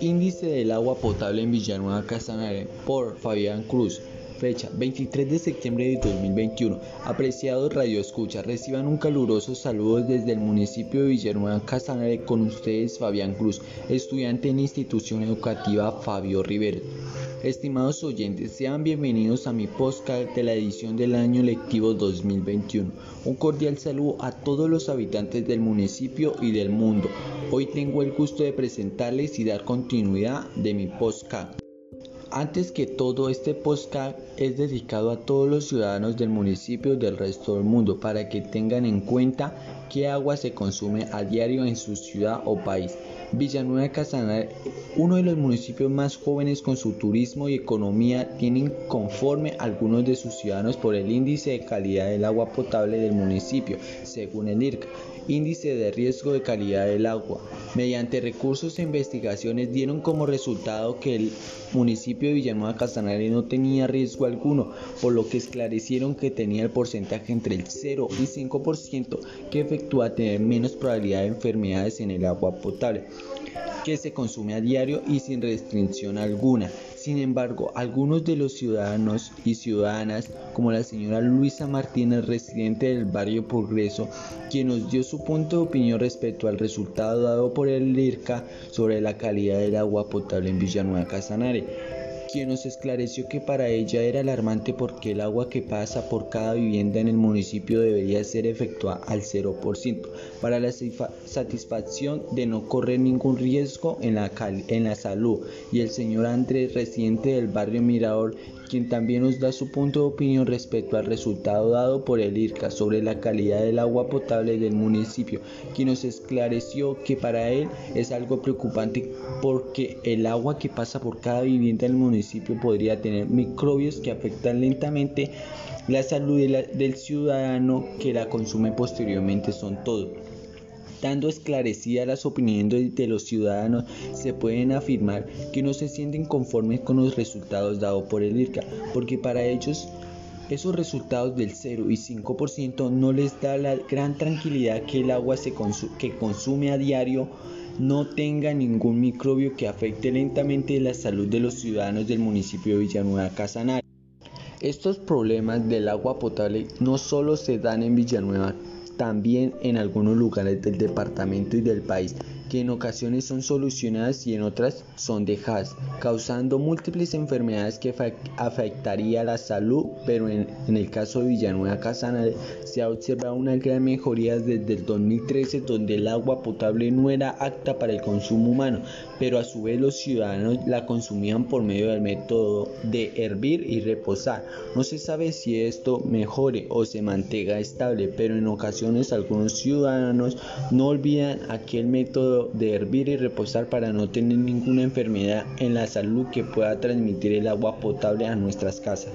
Índice del agua potable en Villanueva Casanare por Fabián Cruz. Fecha 23 de septiembre de 2021. Apreciados Radio Escucha, reciban un caluroso saludo desde el municipio de Villanueva Casanare con ustedes Fabián Cruz, estudiante en institución educativa Fabio Rivero. Estimados oyentes, sean bienvenidos a mi podcast de la edición del año lectivo 2021. Un cordial saludo a todos los habitantes del municipio y del mundo. Hoy tengo el gusto de presentarles y dar continuidad de mi podcast. Antes que todo, este podcast es dedicado a todos los ciudadanos del municipio del resto del mundo para que tengan en cuenta qué agua se consume a diario en su ciudad o país. Villanueva de Casanare, uno de los municipios más jóvenes con su turismo y economía, tienen conforme algunos de sus ciudadanos por el índice de calidad del agua potable del municipio, según el IRCA, índice de riesgo de calidad del agua. Mediante recursos e investigaciones dieron como resultado que el municipio de Villanueva Casanare no tenía riesgo alguno, por lo que esclarecieron que tenía el porcentaje entre el 0 y 5% que efectúa tener menos probabilidad de enfermedades en el agua potable que se consume a diario y sin restricción alguna. Sin embargo, algunos de los ciudadanos y ciudadanas, como la señora Luisa Martínez, residente del barrio Progreso, quien nos dio su punto de opinión respecto al resultado dado por el IRCA sobre la calidad del agua potable en Villanueva Casanare, quien nos esclareció que para ella era alarmante porque el agua que pasa por cada vivienda en el municipio debería ser efectuada al 0% para la satisfacción de no correr ningún riesgo en la, en la salud. Y el señor Andrés, residente del barrio Mirador, quien también nos da su punto de opinión respecto al resultado dado por el IRCA sobre la calidad del agua potable del municipio, quien nos esclareció que para él es algo preocupante porque el agua que pasa por cada vivienda del municipio podría tener microbios que afectan lentamente la salud del ciudadano que la consume posteriormente son todo. Dando esclarecidas las opiniones de los ciudadanos, se pueden afirmar que no se sienten conformes con los resultados dados por el IRCA, porque para ellos esos resultados del 0 y 5% no les da la gran tranquilidad que el agua que consume a diario no tenga ningún microbio que afecte lentamente la salud de los ciudadanos del municipio de Villanueva Casanare. Estos problemas del agua potable no solo se dan en Villanueva también en algunos lugares del departamento y del país que en ocasiones son solucionadas y en otras son dejadas, causando múltiples enfermedades que afectaría la salud, pero en, el caso de Villanueva Casanare se ha observado una gran mejoría desde el 2013 donde el agua potable no era apta para el consumo humano, pero a su vez los ciudadanos la consumían por medio del método de hervir y reposar. No se sabe si esto mejore o se mantenga estable, pero en ocasiones algunos ciudadanos no olvidan aquel método de hervir y reposar para no tener ninguna enfermedad en la salud que pueda transmitir el agua potable a nuestras casas.